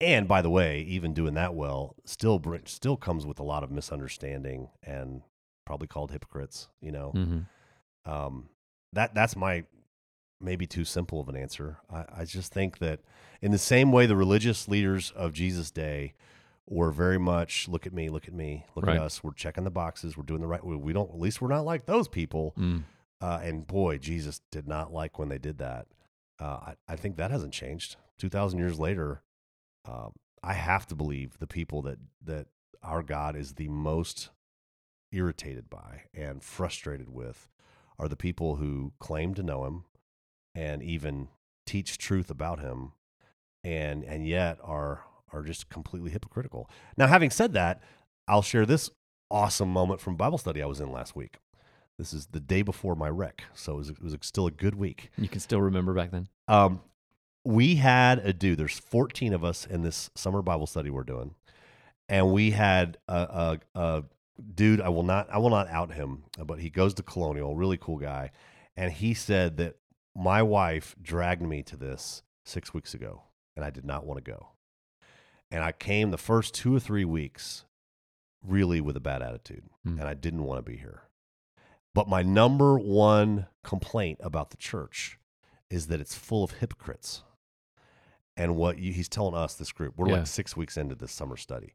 and by the way even doing that well still still comes with a lot of misunderstanding and probably called hypocrites you know Mm-hmm. um, that that's my maybe too simple of an answer. I, I just think that in the same way the religious leaders of Jesus' day were very much look at me, look at me, look Right. at us. We're checking the boxes. We're doing the right. We, we don't. At least we're not like those people. Mm. Uh, and boy, Jesus did not like when they did that. Uh, I, I think that hasn't changed. Two thousand years later, um, I have to believe the people that that our God is the most irritated by and frustrated with are the people who claim to know Him and even teach truth about Him, and and yet are are just completely hypocritical. Now, having said that, I'll share this awesome moment from Bible study I was in last week. This is the day before my wreck, so it was, it was still a good week. You can still remember back then. Um, we had a dude. There's 14 of us in this summer Bible study we're doing, and we had a, a, a dude. I will not. I will not out him, but he goes to Colonial. Really cool guy, and he said that my wife dragged me to this six weeks ago, and I did not want to go. And I came the first two or three weeks really with a bad attitude, Hmm. and I didn't want to be here. But my number one complaint about the church is that it's full of hypocrites. And what you, he's telling us, this group, we're Yeah. like six weeks into this summer study.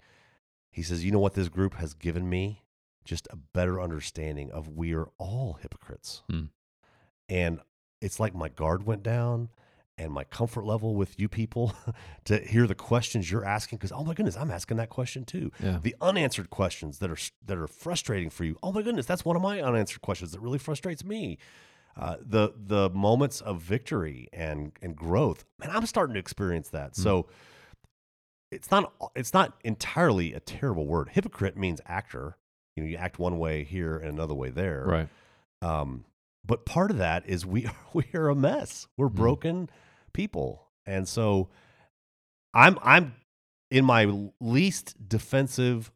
He says, You know what this group has given me? Just a better understanding of we are all hypocrites. Hmm. And it's like my guard went down and my comfort level with you people to hear the questions you're asking. Because, oh my goodness, I'm asking that question too Yeah. the unanswered questions that are that are frustrating for you. Oh my goodness, that's one of my unanswered questions that really frustrates me. Uh, the the moments of victory and and growth, man, I'm starting to experience that. So it's not it's not entirely a terrible word. Hypocrite means actor. You know, you act one way here and another way there. Right. Um, but part of that is we we are a mess. We're Mhm. broken people, and so I'm I'm in my least defensive,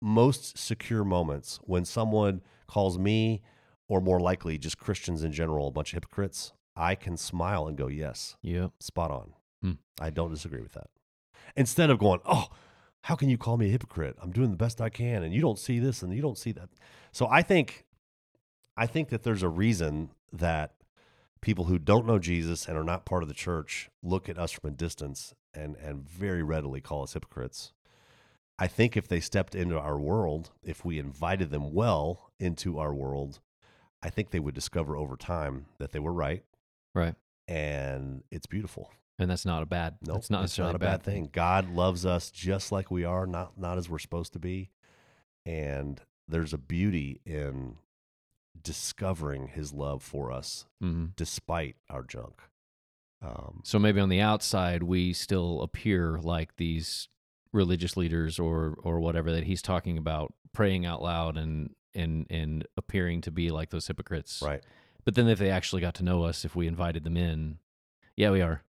most secure moments when someone calls me, or more likely just Christians in general, a bunch of hypocrites. I can smile and go, "Yes, Yeah. spot on." Hmm. I don't disagree with that. Instead of going, "Oh, how can you call me a hypocrite? I'm doing the best I can, and you don't see this and you don't see that." So I think, I think that there's a reason that people who don't know Jesus and are not part of the church look at us from a distance and and very readily call us hypocrites. I think if they stepped into our world, if we invited them well into our world, I think they would discover over time that they were right Right. and it's beautiful. And that's not a bad. No, not it's not a bad thing. God loves us just like we are, not not as we're supposed to be. And there's a beauty in discovering his love for us hmm despite our junk. Um, So maybe on the outside we still appear like these religious leaders or or whatever that he's talking about, praying out loud and and and appearing to be like those hypocrites. right. But then if they actually got to know us, if we invited them in, yeah, we are.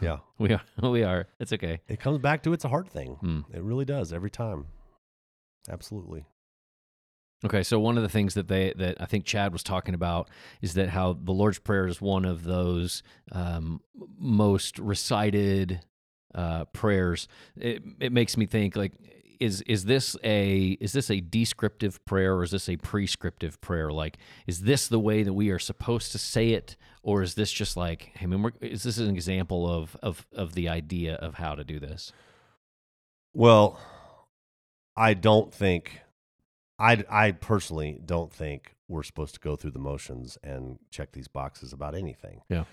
Yeah. We are. We are. It's okay. It comes back to it's a heart thing. Hmm. It really does every time. Absolutely. Okay, so one of the things that they that I think Chad was talking about is that how the Lord's Prayer is one of those um, most recited uh, prayers. It it makes me think like is is this a is this a descriptive prayer or is this a prescriptive prayer? Like is this the way that we are supposed to say it, or is this just like I mean, is this an example of of of the idea of how to do this? Well, I don't think I I personally don't think we're supposed to go through the motions and check these boxes about anything. Yeah.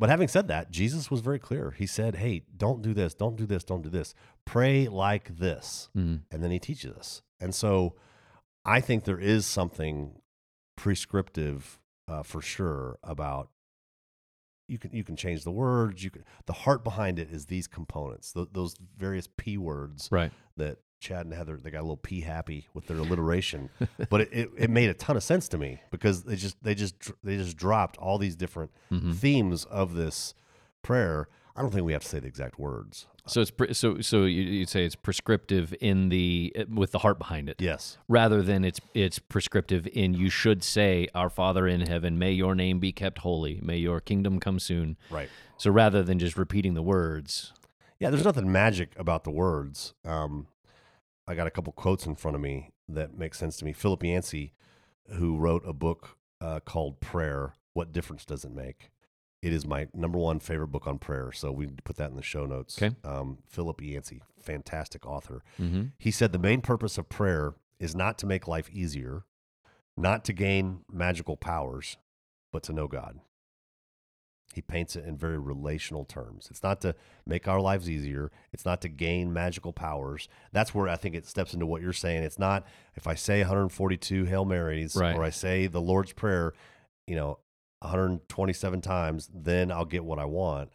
But having said that, Jesus was very clear. He said, "Hey, don't do this, don't do this, don't do this. Pray like this." Mm, And then he teaches us. And so I think there is something prescriptive uh, for sure about you can you can change the words, you can the heart behind it is these components. Th- those various p words right. that Chad and Heather they got a little p happy with their alliteration, but it, it, it made a ton of sense to me because they just they just they just dropped all these different hmm themes of this prayer. I don't think we have to say the exact words. So it's pre- so so you, you'd say it's prescriptive in the with the heart behind it. Yes, rather than it's it's prescriptive in you should say our father in heaven may your name be kept holy may your kingdom come soon right. so rather than just repeating the words Yeah, there's nothing magic about the words. Um, I got a couple quotes in front of me that make sense to me. Philip Yancey, who wrote a book uh, called Prayer, What Difference Does It Make? It is my number one favorite book on prayer. So we put that in the show notes. Okay. Um, Philip Yancey, fantastic author. Mm-hmm. He said the main purpose of prayer is not to make life easier, not to gain magical powers, but to know God. He paints it in very relational terms. It's not to make our lives easier. It's not to gain magical powers. That's where I think it steps into what you're saying. It's not if I say 142 Hail Marys Right. or I say the Lord's Prayer, you know, 127 times, then I'll get what I want.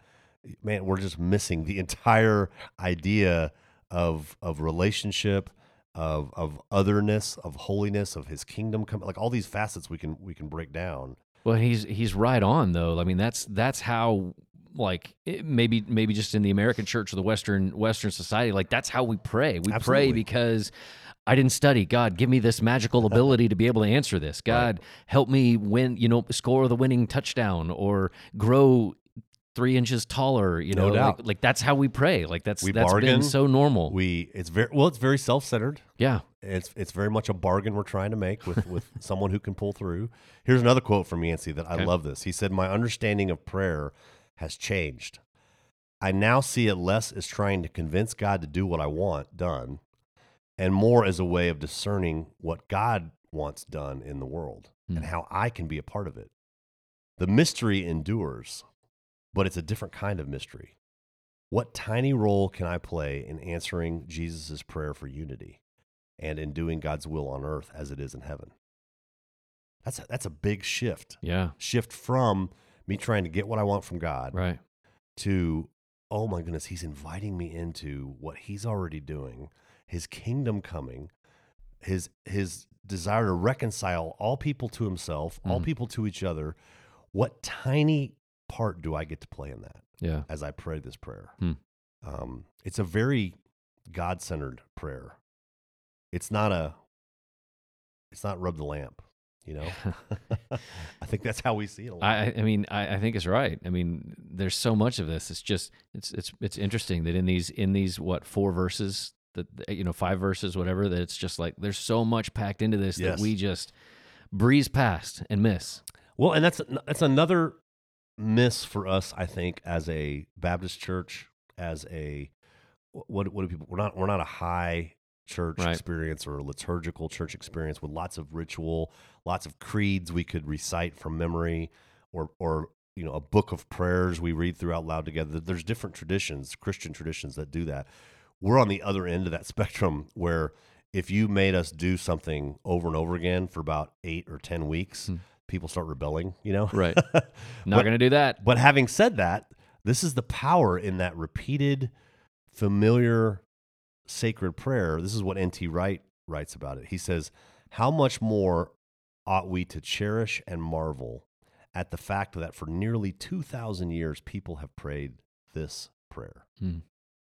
Man, we're just missing the entire idea of of relationship, of of otherness, of holiness, of His kingdom. Come like all these facets we can we can break down. Well, he's he's right on though. I mean, that's that's how like maybe maybe just in the American church or the Western Western society, like that's how we pray. We pray because I didn't study. God, give me this magical ability to be able to answer this. God, help me win. You know, score the winning touchdown or grow three inches taller. You No know, doubt. Like, like that's how we pray. Like that's We that's bargain. been so normal. We it's very well. It's very self centered. yeah. It's it's very much a bargain we're trying to make with with someone who can pull through. Here's another quote from Yancey that I Okay. love. This he said, "My understanding of prayer has changed. I now see it less as trying to convince God to do what I want done, and more as a way of discerning what God wants done in the world Hmm. and how I can be a part of it. The mystery endures, but it's a different kind of mystery." What tiny role can I play in answering Jesus' prayer for unity and in doing God's will on earth as it is in heaven? That's a, that's a big shift. Yeah. Shift from me trying to get what I want from God Right. to, oh my goodness, He's inviting me into what He's already doing, His kingdom coming, His His desire to reconcile all people to Himself, all Mhm. people to each other. What tiny part do I get to play in that? Yeah. as I pray this prayer. Hmm. Um, it's a very God centered prayer. It's not a, it's not rub the lamp, you know? I think that's how we see it a lot. I, I- mean, I, I think it's right. I mean, there's so much of this. It's just, it's, it's, it's interesting that in these, in these, what, four verses that, you know, five verses, whatever, that it's just like, there's so much packed into this Yes. that we just breeze past and miss. well, and that's, that's another miss for us, I think, as a Baptist church, as a, what, what do people, we're not, we're not a high church Right. experience or liturgical church experience with lots of ritual, lots of creeds we could recite from memory or, or, you know, a book of prayers we read through out loud together. There's different traditions, Christian traditions that do that. We're on the other end of that spectrum where if you made us do something over and over again for about eight or 10 weeks, Hmm. people start rebelling, you know? Right. Not going to do that. But having said that, this is the power in that repeated, familiar, sacred prayer. This is what N.T. Wright writes about it. He says, How much more ought we to cherish and marvel at the fact that for nearly 2,000 years people have prayed this prayer? Hmm.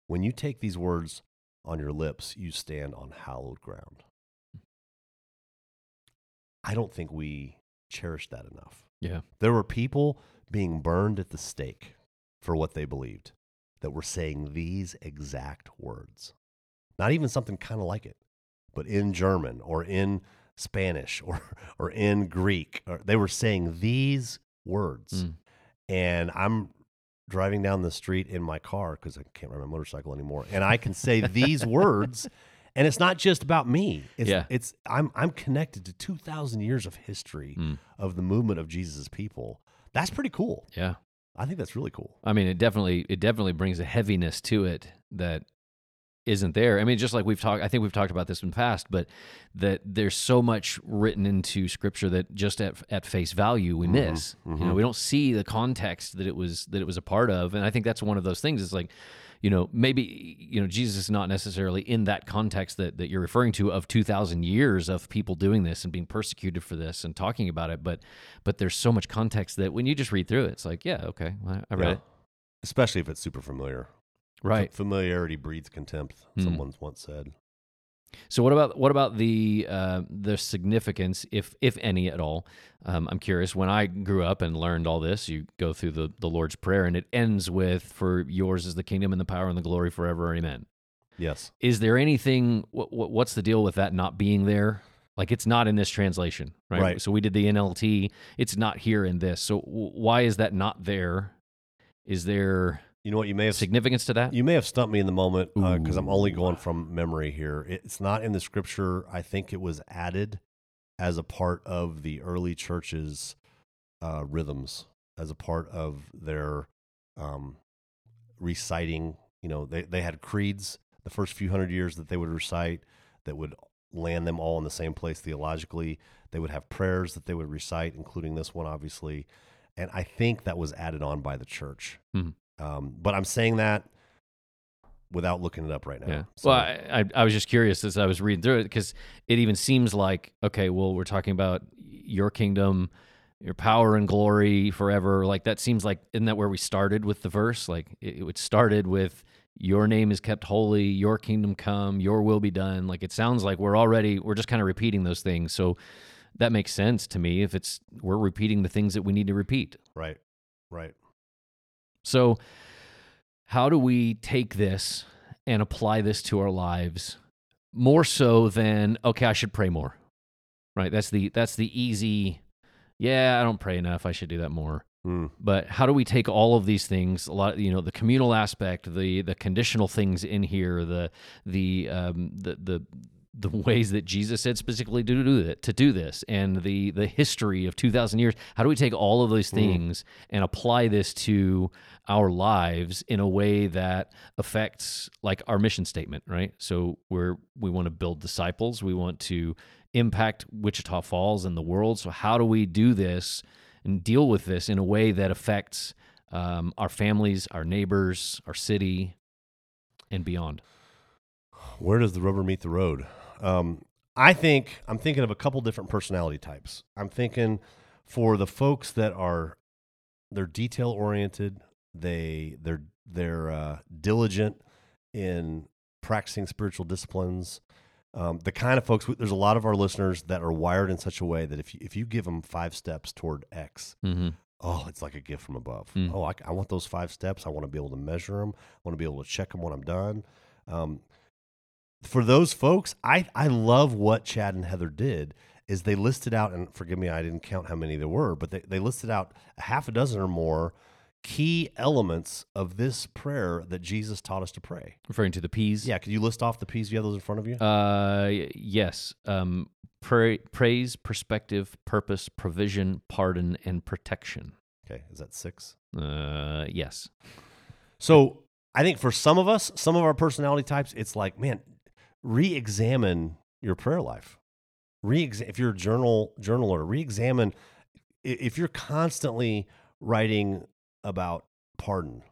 When you take these words on your lips, you stand on hallowed ground. I don't think we cherish that enough. Yeah. There were people being burned at the stake for what they believed that were saying these exact words. Not even something kind of like it, but in German or in Spanish or, or in Greek. Or they were saying these words. Mm. And I'm driving down the street in my car because I can't ride my motorcycle anymore. And I can say these words. And it's not just about me. It's, Yeah. it's I'm I'm connected to two thousand years of history Mm. of the movement of Jesus' people. That's pretty cool. Yeah. I think that's really cool. I mean, it definitely it definitely brings a heaviness to it that isn't there. I mean, just like we've talked, I think we've talked about this in the past, but that there's so much written into Scripture that just at at face value we miss. You know, mhm. we don't see the context that it was that it was a part of, and I think that's one of those things. It's like, you know, maybe you know Jesus is not necessarily in that context that that you're referring to of two thousand years of people doing this and being persecuted for this and talking about it, but but there's so much context that when you just read through it, it's like, yeah, okay, I I read Yeah. it. Especially if it's super familiar. Right. Familiarity breeds contempt, Hmm. someone's once said. So what about what about the uh, the significance, if if any at all? Um, I'm curious. When I grew up and learned all this, you go through the the Lord's prayer, and it ends with "For yours is the kingdom and the power and the glory forever, amen." Yes. Is there anything? What, what's the deal with that not being there? Like it's not in this translation, right? Right. So we did the NLT. It's not here in this. So w- why is that not there? Is there You know what? You may have significance to that? You may have stumped me in the moment because I'm only going from memory here. It's not in the scripture. I think it was added as a part of the early church's uh, rhythms, as a part of their um, reciting. You know, they, they had creeds the first few hundred years that they would recite that would land them all in the same place theologically. They would have prayers that they would recite, including this one, obviously. And I think that was added on by the church. Mhm. Um, but I'm saying that without looking it up right now. Yeah. So, well, I, I was just curious as I was reading through it because it even seems like okay, well, we're talking about your kingdom, your power and glory forever. Like that seems like isn't that where we started with the verse? Like it, it started with your name is kept holy, your kingdom come, your will be done. Like it sounds like we're already we're just kind of repeating those things. So that makes sense to me if it's we're repeating the things that we need to repeat. right, right. So, how do we take this and apply this to our lives more so than okay, I should pray more. Right? That's the that's the easy yeah, I don't pray enough. I should do that more. Mm, But how do we take all of these things, a lot, you know, the communal aspect, the the conditional things in here, the the um, the the the ways that Jesus said specifically to do it, to do this, and the the history of two thousand years. How do we take all of those things and apply this to our lives in a way that affects like our mission statement, right? So we're we want to build disciples, we want to impact Wichita Falls and the world. So how do we do this? and deal with this in a way that affects um, our families, our neighbors, our city, and beyond. where does the rubber meet the road? Um, I think I'm thinking of a couple different personality types. I'm thinking for the folks that are they're detail oriented, they they're they're uh, diligent in practicing spiritual disciplines. Um, the kind of folks there's a lot of our listeners that are wired in such a way that if you, if you give them five steps toward X, Mm-hmm. oh, it's like a gift from above. Mm. Oh, I, I want those five steps. I want to be able to measure them. I want to be able to check them when I'm done. Um, for those folks, I, I love what Chad and Heather did is they listed out, and forgive me, I didn't count how many there were, but they, they listed out a half a dozen or more key elements of this prayer that Jesus taught us to pray. Referring to the P's. Yeah, could you list off the P's? You have those in front of you? Uh, yes. Um, pra- praise, perspective, purpose, provision, pardon, and protection. okay, is that six? Uh, yes. So I think for some of us, some of our personality types, it's like, man, re-examine your prayer life. Re if you're a journal journaler, re-examine if you're constantly writing about pardon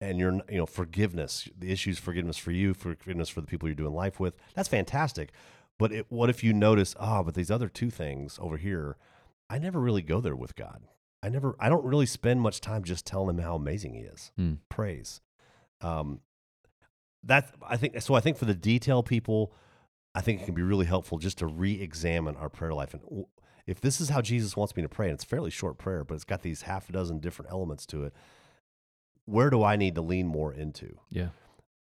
and your you know forgiveness, the issues forgiveness for you, forgiveness for the people you're doing life with. That's fantastic. But it, what if you notice, oh, but these other two things over here, I never really go there with God. I never, I don't really spend much time just telling him how amazing he is. Hmm. Praise. Um, that I think so. I think for the detail people, I think it can be really helpful just to re-examine our prayer life. And if this is how Jesus wants me to pray, and it's a fairly short prayer, but it's got these half a dozen different elements to it, where do I need to lean more into? Yeah.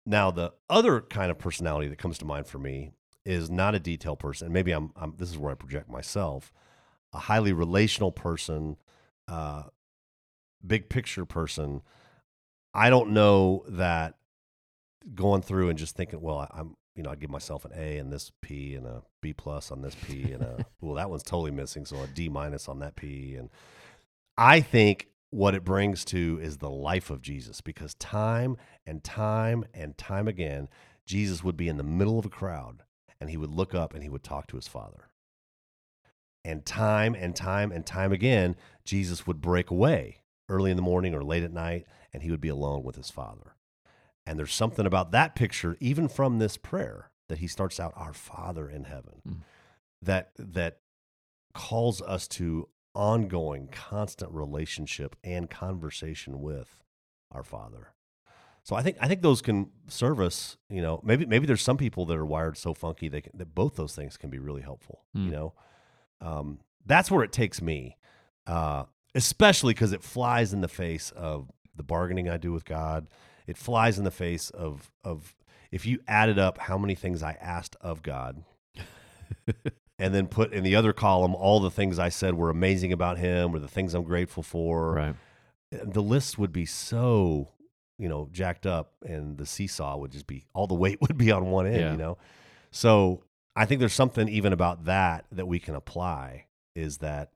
Now, the other kind of personality that comes to mind for me is not a detail person. Maybe I'm, I'm this is where I project myself, a highly relational person, uh, big picture person. I don't know that going through and just thinking, well, I- I'm, you know, I give myself an A and this P and a B plus on this P and a, well, that one's totally missing. So a D minus on that P. And I think what it brings to is the life of Jesus because time and time and time again, Jesus would be in the middle of a crowd and he would look up and he would talk to his father. And time and time and time again, Jesus would break away early in the morning or late at night and he would be alone with his father. And there's something about that picture, even from this prayer, that he starts out, Our Father in heaven, Mm. that that calls us to ongoing, constant relationship and conversation with our Father. So I think I think those can serve us. You know, maybe maybe there's some people that are wired so funky they can, that both those things can be really helpful. Hmm. You know, um, that's where it takes me, uh, especially because it flies in the face of the bargaining I do with God. It flies in the face of of if you added up how many things I asked of God and then put in the other column all the things I said were amazing about him or the things I'm grateful for. Right. Eh, the list would be so, you know, jacked up and the seesaw would just be all the weight would be on one end, Yeah. you know. So I think there's something even about that that we can apply is that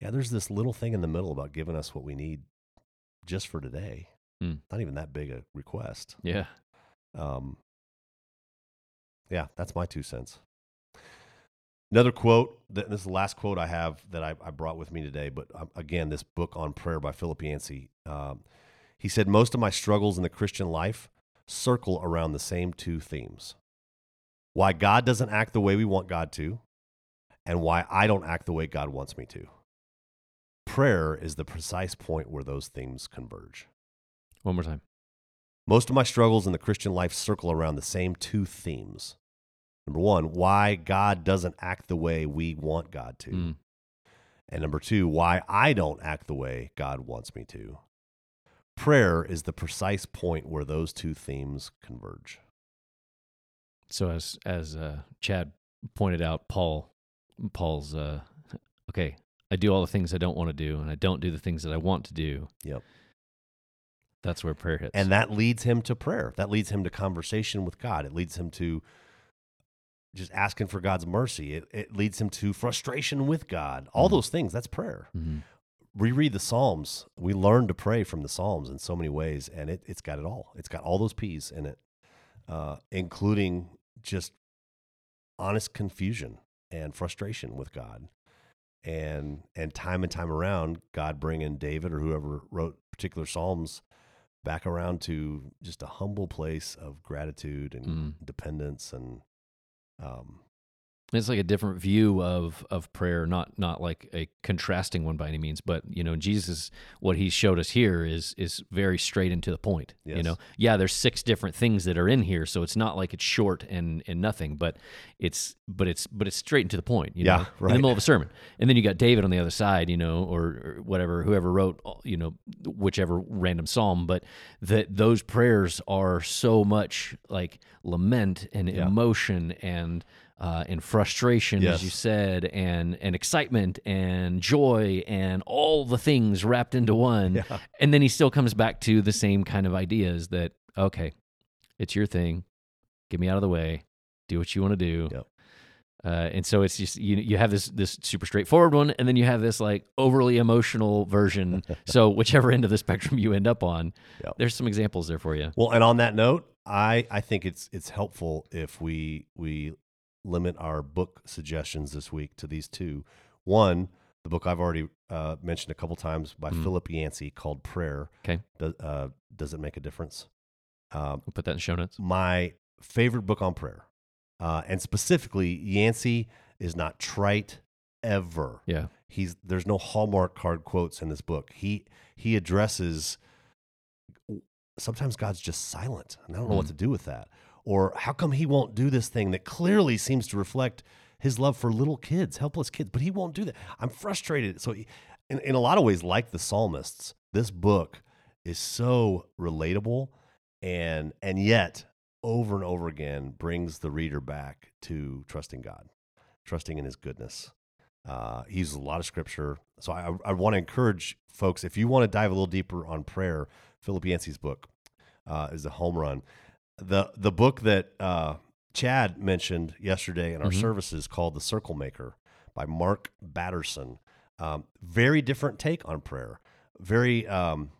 yeah, there's this little thing in the middle about giving us what we need just for today. Hmm. Not even that big a request. Yeah. Um, yeah, that's my two cents. Another quote. th- This is the last quote I have that I, I brought with me today. But um, again, this book on prayer by Philip Yancey. Um, he said, Most of my struggles in the Christian life circle around the same two themes why God doesn't act the way we want God to, and why I don't act the way God wants me to. Prayer is the precise point where those themes converge. One more time. Most of my struggles in the Christian life circle around the same two themes. Number one, why God doesn't act the way we want God to. Mm. And number two, why I don't act the way God wants me to. Prayer is the precise point where those two themes converge. So as as uh, Chad pointed out, Paul Paul's uh, okay. I do all the things I don't want to do, and I don't do the things that I want to do. Yep. That's where prayer hits. And that leads him to prayer. That leads him to conversation with God. It leads him to just asking for God's mercy. It, it leads him to frustration with God. All Mhm. those things, that's prayer. Mhm. reread the Psalms. We learn to pray from the Psalms in so many ways, and it, it's got it all. It's got all those P's in it, uh, including just honest confusion and frustration with God, and and time and time around, God bringing David or whoever wrote particular Psalms back around to just a humble place of gratitude and Mm. dependence and um, It's like a different view of of prayer, not not like a contrasting one by any means, but you know, Jesus, what he showed us here is is very straight and to the point. You know, yeah, there's six different things that are in here, so it's not like it's short and and nothing, but it's but it's but it's straight and to the point. You Yeah, know, in the middle of a sermon, and then you got David on the other side, you know, or, or whatever, whoever wrote, you know, whichever random psalm, but that those prayers are so much like lament and Yeah. emotion and uh, and frustration, as you said, and and excitement and joy and all the things wrapped into one. Yeah. And then he still comes back to the same kind of ideas that okay, it's your thing, get me out of the way, do what you want to do. Yep. Uh, and so it's just you you have this this super straightforward one, and then you have this like overly emotional version. so whichever end of the spectrum you end up on, Yep. there's some examples there for you. Well, and on that note, I I think it's it's helpful if we we limit our book suggestions this week to these two. One, the book I've already uh, mentioned a couple times by Mhm. Philip Yancey called Prayer. Okay. Does, uh, does it make a difference? Um, We'll put that in show notes. my favorite book on prayer, uh, and specifically, Yancey is not trite ever Yeah. he's there's no hallmark card quotes in this book he he addresses sometimes god's just silent and i don't know what Mm. to do with that or how come he won't do this thing that clearly seems to reflect his love for little kids helpless kids but he won't do that i'm frustrated so in, in a lot of ways like the psalmists this book is so relatable and and yet over and over again brings the reader back to trusting god trusting in his goodness uh, he uses a lot of scripture. So I, I want to encourage folks, if you want to dive a little deeper on prayer, Philip Yancey's book uh, is a home run. The, the book that uh, Chad mentioned yesterday in our Mhm. services called The Circle Maker by Mark Batterson. Um, very different take on prayer. Very, um,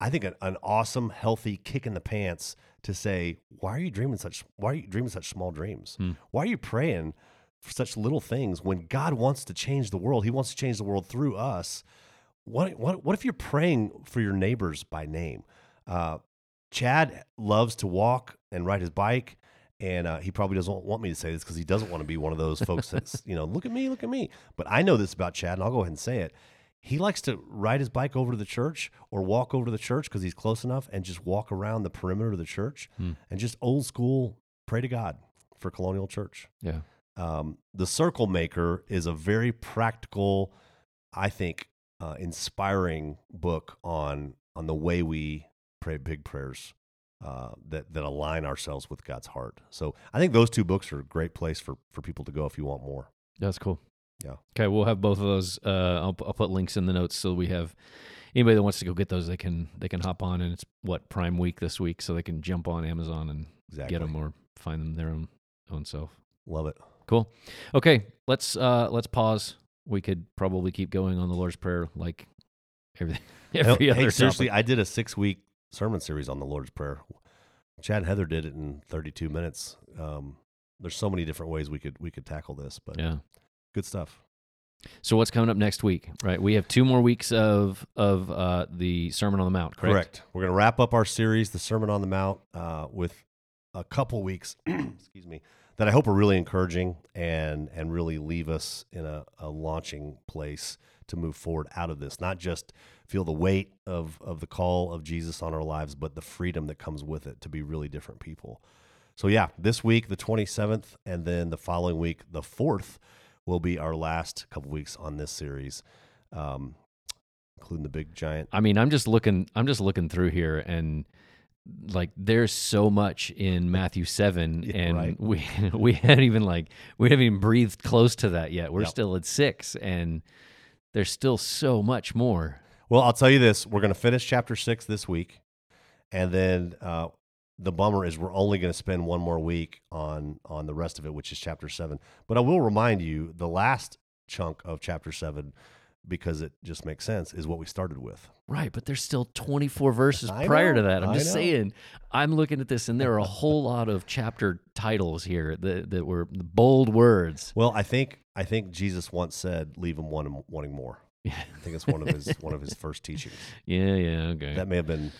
I think, an, an awesome, healthy kick in the pants to say, why are you dreaming such? Why are you dreaming such small dreams? Hmm. Why are you praying for such little things when God wants to change the world? He wants to change the world through us. What what what if you're praying for your neighbors by name? Uh, Chad loves to walk and ride his bike. And uh, he probably doesn't want me to say this because he doesn't want to be one of those folks that's, you know, look at me, look at me. But I know this about Chad, and I'll go ahead and say it. He likes to ride his bike over to the church or walk over to the church because he's close enough and just walk around the perimeter of the church Hmm. and just old school pray to God for Colonial Church. Yeah. Um, the Circle Maker is a very practical, I think, uh, inspiring book on on the way we pray big prayers uh, that that align ourselves with God's heart. So I think those two books are a great place for for people to go if you want more. That's cool. Yeah. Okay, we'll have both of those. Uh, I'll, I'll put links in the notes so we have anybody that wants to go get those. They can they can hop on, and it's what Prime Week this week, so they can jump on Amazon and Exactly. get them or find them their own own self. Love it. Cool. Okay, let's uh let's pause. We could probably keep going on the Lord's Prayer like everything every hey, other seriously, topic. I did a six week sermon series on the Lord's Prayer. Chad and Heather did it in 32 minutes. Um, there's so many different ways we could we could tackle this, but Yeah. good stuff. So what's coming up next week? Right, we have two more weeks of of uh, the Sermon on the Mount. Correct. We're going to wrap up our series, the Sermon on the Mount, uh, with a couple weeks. excuse me. That I hope are really encouraging and and really leave us in a, a launching place to move forward out of this. Not just feel the weight of of the call of Jesus on our lives, but the freedom that comes with it to be really different people. So yeah, this week the 27th, and then the following week the 4th will be our last couple weeks on this series, um, including the big giant I mean, I'm just looking. I'm just looking through here, and like, there's so much in Matthew seven, Yeah, and right. we we haven't even like we haven't even breathed close to that yet. We're Yep. still at six, and there's still so much more. Well, I'll tell you this: we're going to finish chapter six this week, and then uh, the bummer is we're only going to spend one more week on on the rest of it, which is chapter seven. But I will remind you, the last chunk of chapter seven, because it just makes sense, is what we started with. Right, but there's still 24 verses I prior to that. I'm I just know. saying. I'm looking at this, and there are a whole lot of chapter titles here that that were bold words. Well, I think I think Jesus once said, "Leave him wanting, wanting more." Yeah, I think it's one of his one of his first teachings. yeah, yeah. Okay. That may have been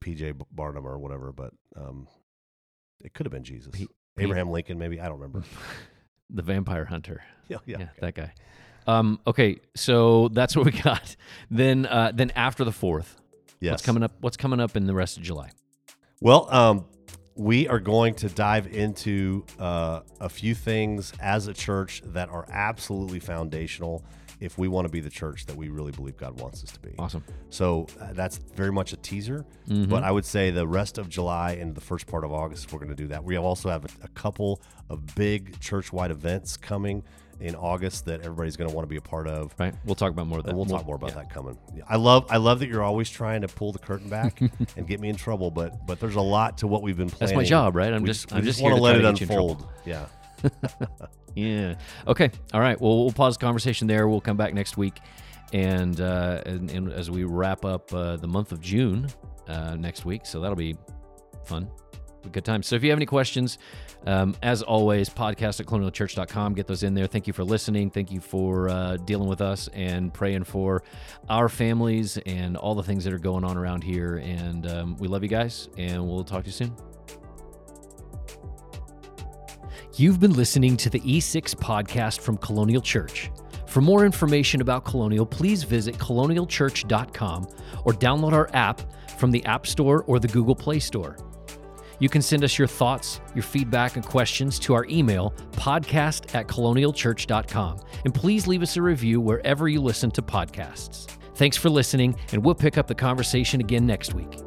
P.J. Barnum or whatever, but um, it could have been Jesus. P- Abraham Lincoln, maybe I don't remember. the Vampire Hunter. yeah, yeah. yeah, that guy. Um, okay, so that's what we got. Then, uh, then after the fourth, Yes. what's coming up? What's coming up in the rest of July? Well, um, we are going to dive into uh, a few things as a church that are absolutely foundational if we want to be the church that we really believe God wants us to be. Awesome. So uh, that's very much a teaser, Mhm. but I would say the rest of July and the first part of August, we're going to do that, we also have a, a couple of big church-wide events coming in August that everybody's going to want to be a part of. Right. We'll talk about more of that. And we'll talk more about yeah. that coming. I love I love that you're always trying to pull the curtain back and get me in trouble, but but there's a lot to what we've been planning. That's my job, right? I'm We just, I'm just, want to let it get you in trouble. unfold. Yeah. Yeah. Okay. All right. Well, we'll pause the conversation there. We'll come back next week, and uh, and, and as we wrap up uh, the month of June uh, next week, so that'll be fun. Good time. So if you have any questions, um, as always, podcast at colonialchurch.com. Get those in there. Thank you for listening. Thank you for uh, dealing with us and praying for our families and all the things that are going on around here. And um, we love you guys, and we'll talk to you soon. You've been listening to the E6 podcast from Colonial Church. For more information about Colonial, please visit colonialchurch.com or download our app from the App Store or the Google Play Store. You can send us your thoughts, your feedback, and questions to our email, podcast at colonialchurch.com. And please leave us a review wherever you listen to podcasts. Thanks for listening, and we'll pick up the conversation again next week.